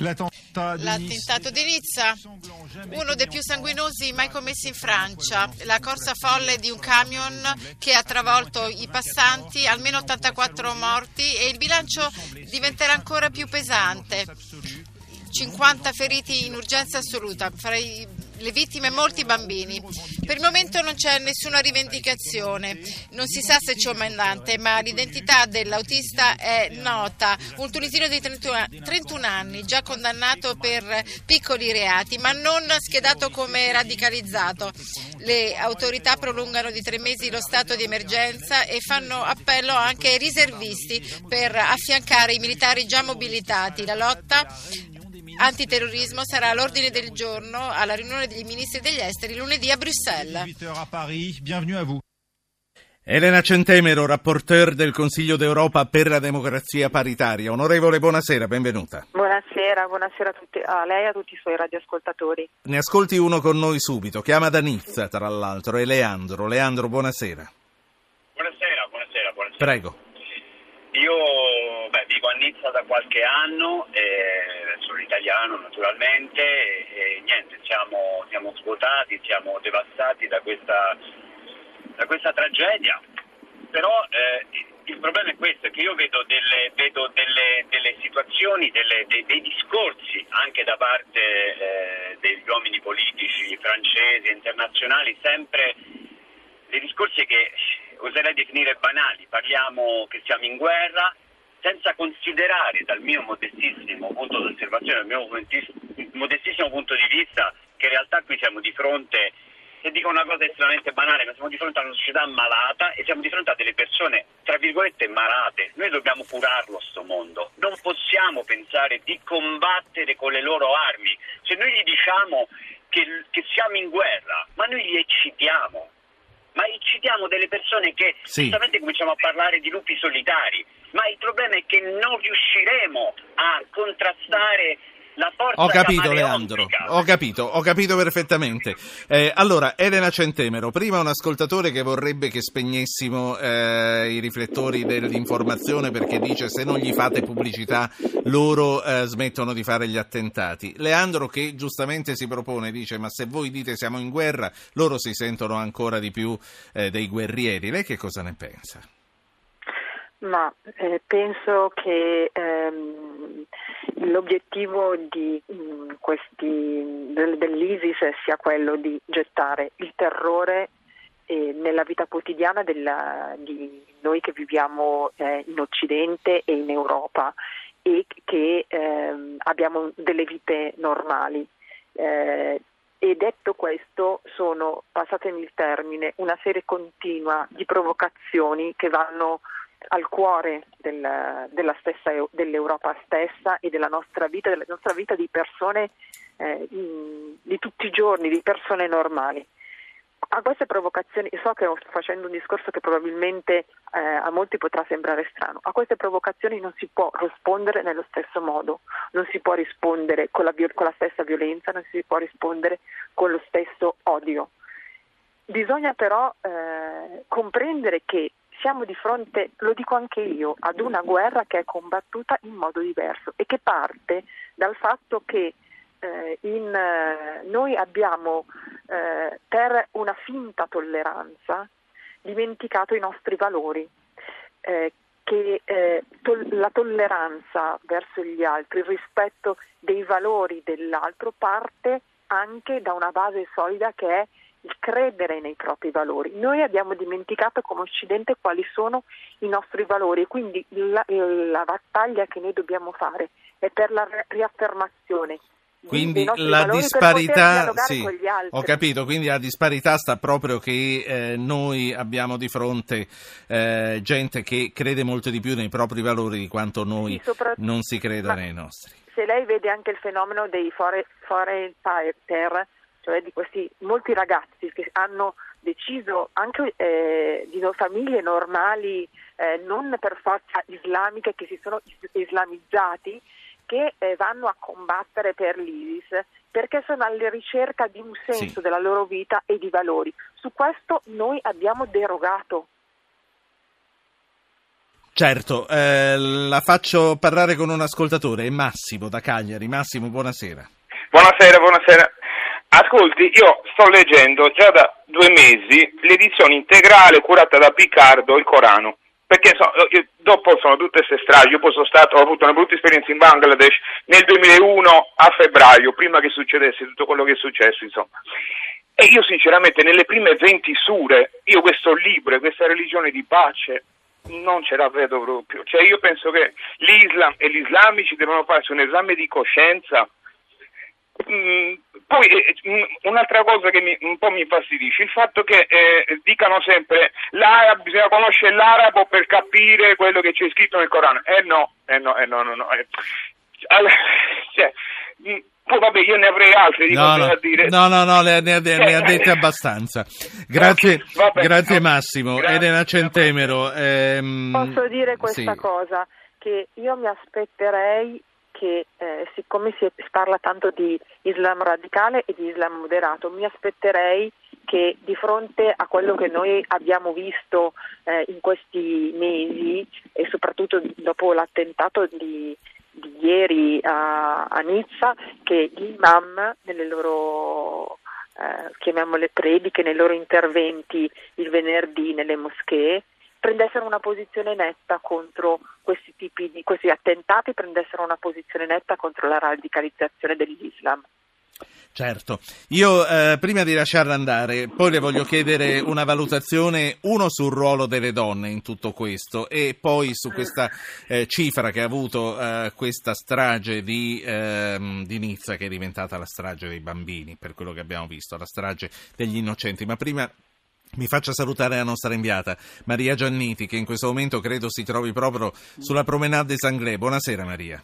L'attentato di Nizza, uno dei più sanguinosi mai commessi in Francia, la corsa folle di un camion che ha travolto i passanti, almeno 84 morti e il bilancio diventerà ancora più pesante. 50 feriti in urgenza assoluta, farei le vittime molti bambini. Per il momento non c'è nessuna rivendicazione, non si sa se c'è un mandante, ma l'identità dell'autista è nota. Un tunisino di 31 anni, già condannato per piccoli reati, ma non schedato come radicalizzato. Le autorità prolungano di tre mesi lo stato di emergenza e fanno appello anche ai riservisti per affiancare i militari già mobilitati. La lotta antiterrorismo sarà all'ordine del giorno alla riunione dei ministri degli esteri lunedì a Bruxelles. Elena Centemero, rapporteur del Consiglio d'Europa per la democrazia paritaria. Onorevole, buonasera, benvenuta. Buonasera, buonasera a, tutti, a lei e a tutti i suoi radioascoltatori. Ne ascolti uno con noi subito, chiama da Nizza tra l'altro, è Leandro. Leandro, buonasera. Buonasera, buonasera, buonasera. Prego. Io a Nizza da qualche anno, eh, sono italiano naturalmente e, e niente, siamo, siamo, svuotati, siamo devastati da questa, da questa tragedia. Però eh, il problema è questo, che io vedo delle, vedo delle, delle situazioni, delle, dei, dei, discorsi anche da parte eh, degli uomini politici francesi e internazionali, sempre dei discorsi che oserei definire banali, parliamo che siamo in guerra, senza considerare dal mio modestissimo punto di osservazione, dal mio modestissimo punto di vista, che in realtà qui siamo di fronte, se dico una cosa estremamente banale, ma siamo di fronte a una società malata e siamo di fronte a delle persone, tra virgolette, malate. Noi dobbiamo curarlo sto mondo, non possiamo pensare di combattere con le loro armi. Se noi gli diciamo che, che siamo in guerra, ma noi li eccitiamo, ma citiamo delle persone che sì. giustamente cominciamo a parlare di lupi solitari, ma il problema è che non riusciremo a contrastare la forza ho capito Leandro, ho capito, ho capito perfettamente. Eh, allora, Elena Centemero, prima un ascoltatore che vorrebbe che spegnessimo eh, i riflettori dell'informazione perché dice se non gli fate pubblicità loro eh, smettono di fare gli attentati. Leandro che giustamente si propone, dice ma se voi dite siamo in guerra, loro si sentono ancora di più eh, dei guerrieri. Lei che cosa ne pensa? Ma eh, penso che ehm, l'obiettivo di, mh, mm, questi, del, dell'ISIS sia quello di gettare il terrore eh, nella vita quotidiana della, di noi che viviamo eh, in Occidente e in Europa e che ehm, abbiamo delle vite normali. Eh, e detto questo, sono, passatemi il termine, una serie continua di provocazioni che vanno al cuore del, stessa, dell'Europa stessa e della nostra vita, della nostra vita di persone eh, di tutti i giorni, di persone normali. A queste provocazioni, so che sto facendo un discorso che probabilmente eh, a molti potrà sembrare strano, a queste provocazioni non si può rispondere nello stesso modo, non si può rispondere con la, con la stessa violenza, non si può rispondere con lo stesso odio. Bisogna però eh, comprendere che siamo di fronte, lo dico anche io, ad una guerra che è combattuta in modo diverso e che parte dal fatto che eh, in, eh, noi abbiamo eh, per una finta tolleranza dimenticato i nostri valori, eh, che eh, to- la tolleranza verso gli altri, il rispetto dei valori dell'altro parte anche da una base solida che è il credere nei propri valori. Noi abbiamo dimenticato come Occidente quali sono i nostri valori e quindi la, la battaglia che noi dobbiamo fare è per la riaffermazione quindi la disparità, sì, ho capito, quindi la disparità sta proprio che eh, noi abbiamo di fronte eh, gente che crede molto di più nei propri valori di quanto noi sì, non si creda nei nostri. Se lei vede anche il fenomeno dei foreign fighter, cioè di questi molti ragazzi che hanno deciso anche eh, di famiglie normali, eh, non per forza islamiche, che si sono islamizzati, che eh, vanno a combattere per l'ISIS perché sono alla ricerca di un senso sì. della loro vita e di valori. Su questo noi abbiamo derogato Certo, eh, la faccio parlare con un ascoltatore, Massimo da Cagliari. Massimo, buonasera. Buonasera, buonasera. Ascolti, io sto leggendo già da due mesi l'edizione integrale curata da Piccardo, il Corano perché so, dopo sono tutte queste stragi, io poi sono stato, ho avuto una brutta esperienza in Bangladesh nel 2001 a febbraio, prima che succedesse tutto quello che è successo, insomma. E io sinceramente nelle prime 20 sure, io questo libro, questa religione di pace, non ce la vedo proprio. Cioè io penso che l'Islam e gli islamici devono farsi un esame di coscienza poi eh, mm, un'altra cosa che mi, un po' mi infastidisce, il fatto che eh, dicano sempre l'arabo, bisogna conoscere l'arabo per capire quello che c'è scritto nel Corano. Eh no, eh no, eh no, no, no. Eh. Allora, cioè, mm, poi vabbè, io ne avrei altre di no, cose no, da dire. No, no, no, ne, ne, ne ha dette abbastanza. Grazie, Vabbè, grazie no, Massimo. grazie. Elena Centemero. ehm, Posso dire questa sì. cosa, che io mi aspetterei che, eh, siccome si parla tanto di Islam radicale e di Islam moderato, mi aspetterei che di fronte a quello che noi abbiamo visto eh, in questi mesi e soprattutto dopo l'attentato di, di ieri a, a Nizza, che gli imam nelle loro eh, chiamiamole prediche, nei loro interventi il venerdì nelle moschee, prendessero una posizione netta contro questi tipi di questi attentati, prendessero una posizione netta contro la radicalizzazione dell'Islam. Certo, io eh, prima di lasciarla andare, poi le voglio chiedere una valutazione, uno sul ruolo delle donne in tutto questo e poi su questa eh, cifra che ha avuto eh, questa strage di, ehm, di Nizza che è diventata la strage dei bambini, per quello che abbiamo visto, la strage degli innocenti. Ma prima mi faccia salutare la nostra inviata Maria Gianniti che in questo momento credo si trovi proprio sulla promenade Anglais. Buonasera Maria.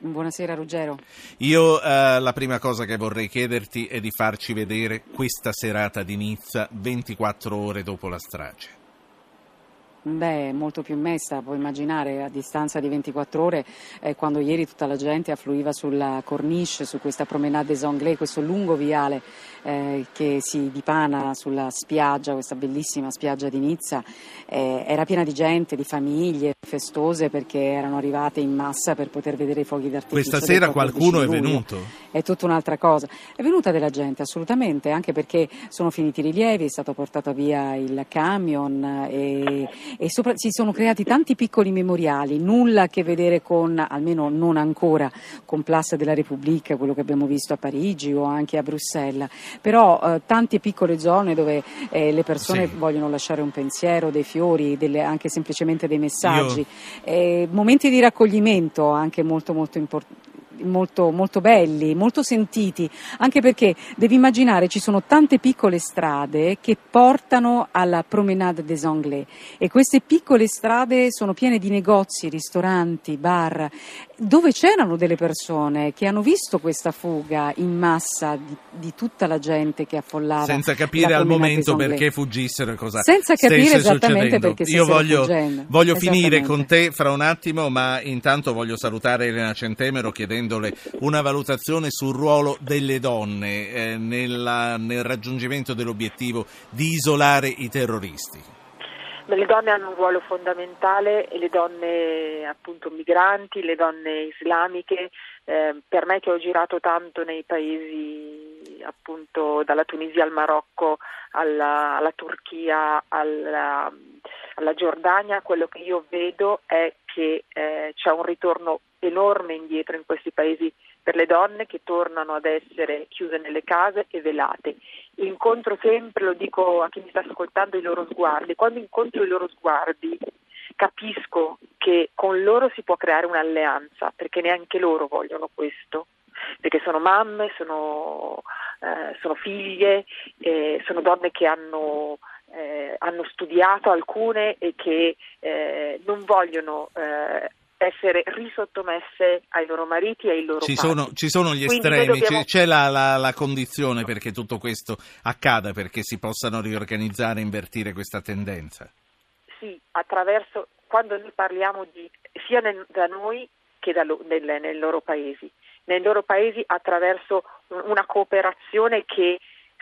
Buonasera Ruggero. Io eh, la prima cosa che vorrei chiederti è di farci vedere questa serata di Nizza 24 ore dopo la strage. Beh, molto più messa, puoi immaginare, a distanza di 24 ore, eh, quando ieri tutta la gente affluiva sulla corniche, su questa promenade des Anglais, questo lungo viale eh, che si dipana sulla spiaggia, questa bellissima spiaggia di Nizza, eh, era piena di gente, di famiglie festose perché erano arrivate in massa per poter vedere i fuochi d'artificio. Questa sera 14 qualcuno è venuto? È tutta un'altra cosa. È venuta della gente, assolutamente, anche perché sono finiti i rilievi, è stato portato via il camion e, e sopra- si sono creati tanti piccoli memoriali, nulla a che vedere con, almeno non ancora, con Place della Repubblica, quello che abbiamo visto a Parigi o anche a Bruxelles, però eh, tante piccole zone dove eh, le persone Sì. vogliono lasciare un pensiero, dei fiori, delle- anche semplicemente dei messaggi, Io- eh, momenti di raccoglimento anche molto molto importanti. Molto, molto belli, molto sentiti, anche perché devi immaginare ci sono tante piccole strade che portano alla Promenade des Anglais e queste piccole strade sono piene di negozi, ristoranti, bar, dove c'erano delle persone che hanno visto questa fuga in massa di, di tutta la gente che affollava. Senza capire al momento perché fuggissero e cosa Senza capire esattamente succedendo. perché Io voglio, fuggendo. voglio finire con te fra un attimo, ma intanto voglio salutare Elena Centemero chiedendole una valutazione sul ruolo delle donne eh, nella- nel raggiungimento dell'obiettivo di isolare i terroristi. Le donne hanno un ruolo fondamentale le donne appunto migranti, le donne islamiche, eh, per me che ho girato tanto nei paesi appunto dalla Tunisia al Marocco alla, alla Turchia alla, alla Giordania, quello che io vedo è che eh, c'è un ritorno enorme indietro in questi paesi per le donne che tornano ad essere chiuse nelle case e velate. Incontro sempre, lo dico a chi mi sta ascoltando, i loro sguardi. Quando incontro i loro sguardi capisco che con loro si può creare un'alleanza, perché neanche loro vogliono questo, perché sono mamme, sono, eh, sono figlie, eh, sono donne che hanno, eh, hanno studiato alcune e che eh, non vogliono eh, essere risottomesse ai loro mariti e ai loro Ci sono, ci sono gli Quindi estremi, dobbiamo- c'è, la, la- la condizione perché tutto questo accada, perché si possano riorganizzare e invertire questa tendenza. sì, attraverso quando noi parliamo di sia nel- da noi che da nel- nei loro paesi, nei loro paesi attraverso una cooperazione che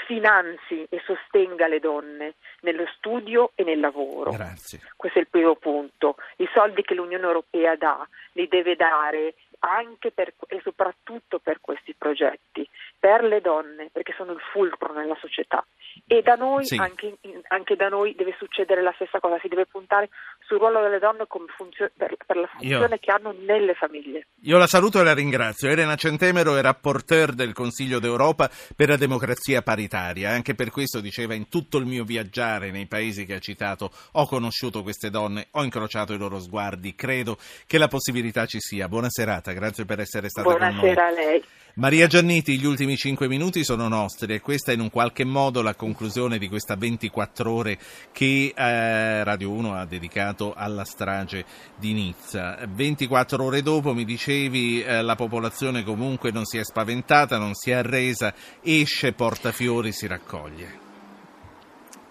finanzi e sostenga le donne nello studio e nel lavoro. Grazie. Questo è il primo punto. I soldi che l'Unione Europea dà li deve dare anche per, e soprattutto per questi progetti, per le donne, perché sono il fulcro nella società. E da noi, sì. anche, anche, da noi, deve succedere la stessa cosa, si deve puntare sul ruolo delle donne funzio- per, per, la funzione io, che hanno nelle famiglie. Io la saluto e la ringrazio. Elena Centemero è rapporteur del Consiglio d'Europa per la democrazia paritaria. Anche per questo diceva in tutto il mio viaggiare nei paesi che ha citato ho conosciuto queste donne, ho incrociato i loro sguardi, credo che la possibilità ci sia. Buona serata, grazie per essere stata Buonasera con noi. Buonasera a lei. Maria Gianniti, gli ultimi cinque minuti sono nostri e questa è in un qualche modo la conclusione di questa 24 ore che eh, Radio 1 ha dedicato alla strage di Nizza. 24 ore dopo, mi dicevi, eh, la popolazione comunque non si è spaventata, non si è arresa, esce, porta fiori, si raccoglie.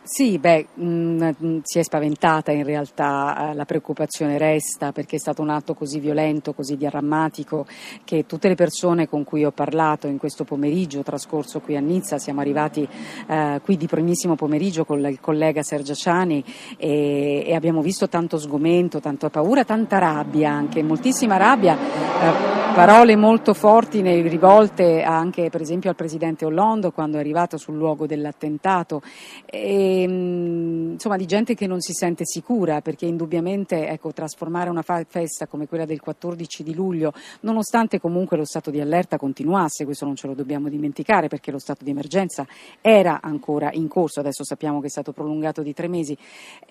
Sì, beh, mh, mm, mm, si è spaventata in realtà, eh, la preoccupazione resta perché è stato un atto così violento, così drammatico che tutte le persone con cui ho parlato in questo pomeriggio trascorso qui a Nizza, siamo arrivati eh, qui di primissimo pomeriggio con il collega Sergio Ciani e, e, abbiamo visto tanto sgomento, tanta paura, tanta rabbia anche, moltissima rabbia. Eh, parole molto forti rivolte anche per esempio al Presidente Hollande quando è arrivato sul luogo dell'attentato, e, insomma di gente che non si sente sicura perché indubbiamente ecco, trasformare una festa come quella del 14 di luglio, nonostante comunque lo stato di allerta continuasse, questo non ce lo dobbiamo dimenticare perché lo stato di emergenza era ancora in corso, adesso sappiamo che è stato prolungato di tre mesi,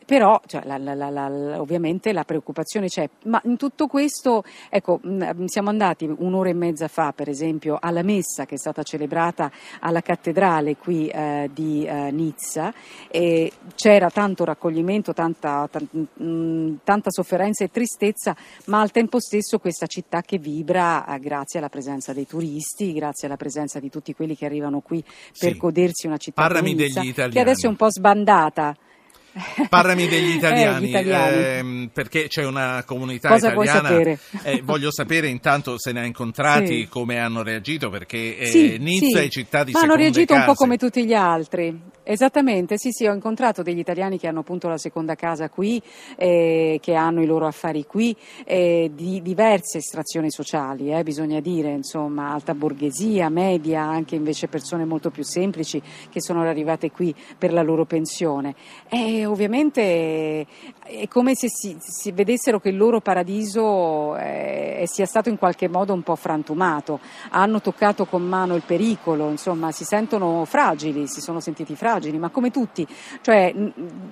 però cioè, la, la, la, ovviamente la preoccupazione c'è, ma in tutto questo ecco, siamo andati un'ora e mezza fa, per esempio, alla messa che è stata celebrata alla cattedrale qui eh, di eh, Nizza, e c'era tanto raccoglimento, tanta, t- tanta, sofferenza e tristezza, ma al tempo stesso questa città che vibra eh, grazie alla presenza dei turisti, grazie alla presenza di tutti quelli che arrivano qui per sì. godersi una città Parlami che adesso è un po' sbandata. Parlami degli italiani, eh, italiani. Eh, perché c'è una comunità Cosa italiana. Sapere? Eh, voglio sapere intanto se ne ha incontrati, sì. come hanno reagito, perché eh, sì, Nizza sì. è città di Ma hanno reagito case. un po' come tutti gli altri. Esattamente, sì, sì, ho incontrato degli italiani che hanno appunto la seconda casa qui, eh, che hanno i loro affari qui, eh, di diverse estrazioni sociali, eh, bisogna dire, insomma, alta borghesia, media, anche invece persone molto più semplici che sono arrivate qui per la loro pensione. E ovviamente è come se si, si vedessero che il loro paradiso eh, sia stato in qualche modo un po' frantumato, hanno toccato con mano il pericolo, insomma, si sentono fragili, si sono sentiti fragili ma come tutti, cioè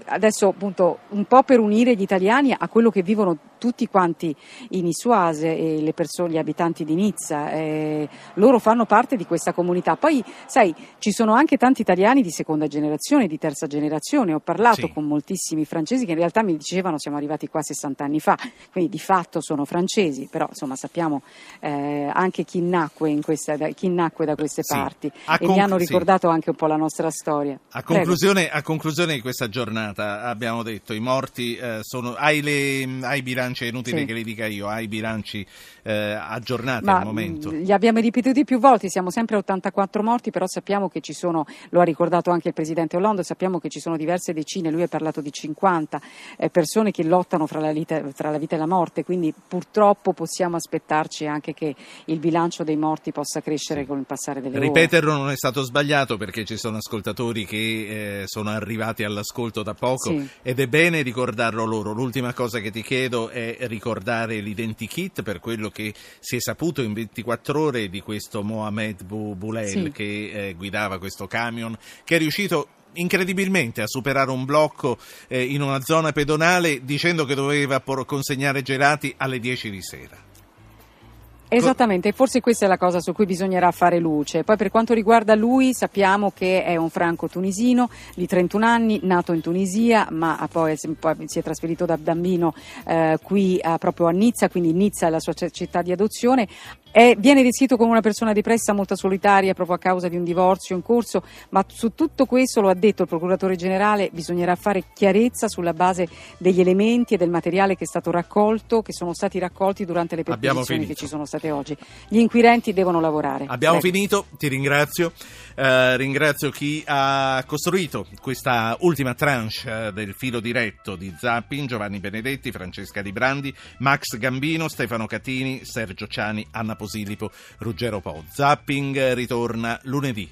adesso appunto un po' per unire gli italiani a quello che vivono tutti quanti i Nisuase e le persone, gli abitanti di Nizza, eh, loro fanno parte di questa comunità. Poi, sai, ci sono anche tanti italiani di seconda generazione, di terza generazione. Ho parlato sì. con moltissimi francesi che in realtà mi dicevano siamo arrivati qua 60 anni fa, quindi di fatto sono francesi, però insomma sappiamo eh, anche chi nacque, questa, chi nacque, da queste sì. parti a e conc- mi hanno ricordato sì. anche un po' la nostra storia. A conclusione, a conclusione, di questa giornata abbiamo detto i morti eh, sono, hai, le, hai bilanci è inutile sì. che li dica io, ha i bilanci eh, aggiornati Ma al momento. Li abbiamo ripetuti più volte, siamo sempre a 84 morti, però sappiamo che ci sono, lo ha ricordato anche il Presidente Hollande, sappiamo che ci sono diverse decine, lui ha parlato di 50 eh, persone che lottano fra la, vita, tra la vita e la morte, quindi purtroppo possiamo aspettarci anche che il bilancio dei morti possa crescere con il passare delle ore. Ripeterlo non è stato sbagliato perché ci sono ascoltatori che eh, sono arrivati all'ascolto da poco sì. ed è bene ricordarlo loro. L'ultima cosa che ti chiedo è ricordare l'identikit per quello che si è saputo in 24 ore di questo Mohamed Boulel sì. che eh, guidava questo camion, che è riuscito incredibilmente a superare un blocco eh, in una zona pedonale dicendo che doveva consegnare gelati alle 10 di sera. Esattamente, forse questa è la cosa su cui bisognerà fare luce. Poi per quanto riguarda lui sappiamo che è un franco tunisino di 31 anni, nato in Tunisia, ma poi, si è trasferito da bambino eh, qui eh, proprio a Nizza, quindi Nizza è la sua città di adozione. È, viene descritto come una persona depressa, molto solitaria proprio a causa di un divorzio in corso, ma su tutto questo, lo ha detto il procuratore generale, bisognerà fare chiarezza sulla base degli elementi e del materiale che è stato raccolto, che sono stati raccolti durante le perquisizioni che ci sono state dimostrate oggi. Gli inquirenti devono lavorare. Abbiamo Prego. finito, ti ringrazio. Eh, ringrazio chi ha costruito questa ultima tranche eh, del filo diretto di Zapping, Giovanni Benedetti, Francesca Di Brandi, Max Gambino, Stefano Catini, Sergio Ciani, Anna Posilipo, Ruggero Po. Zapping ritorna lunedì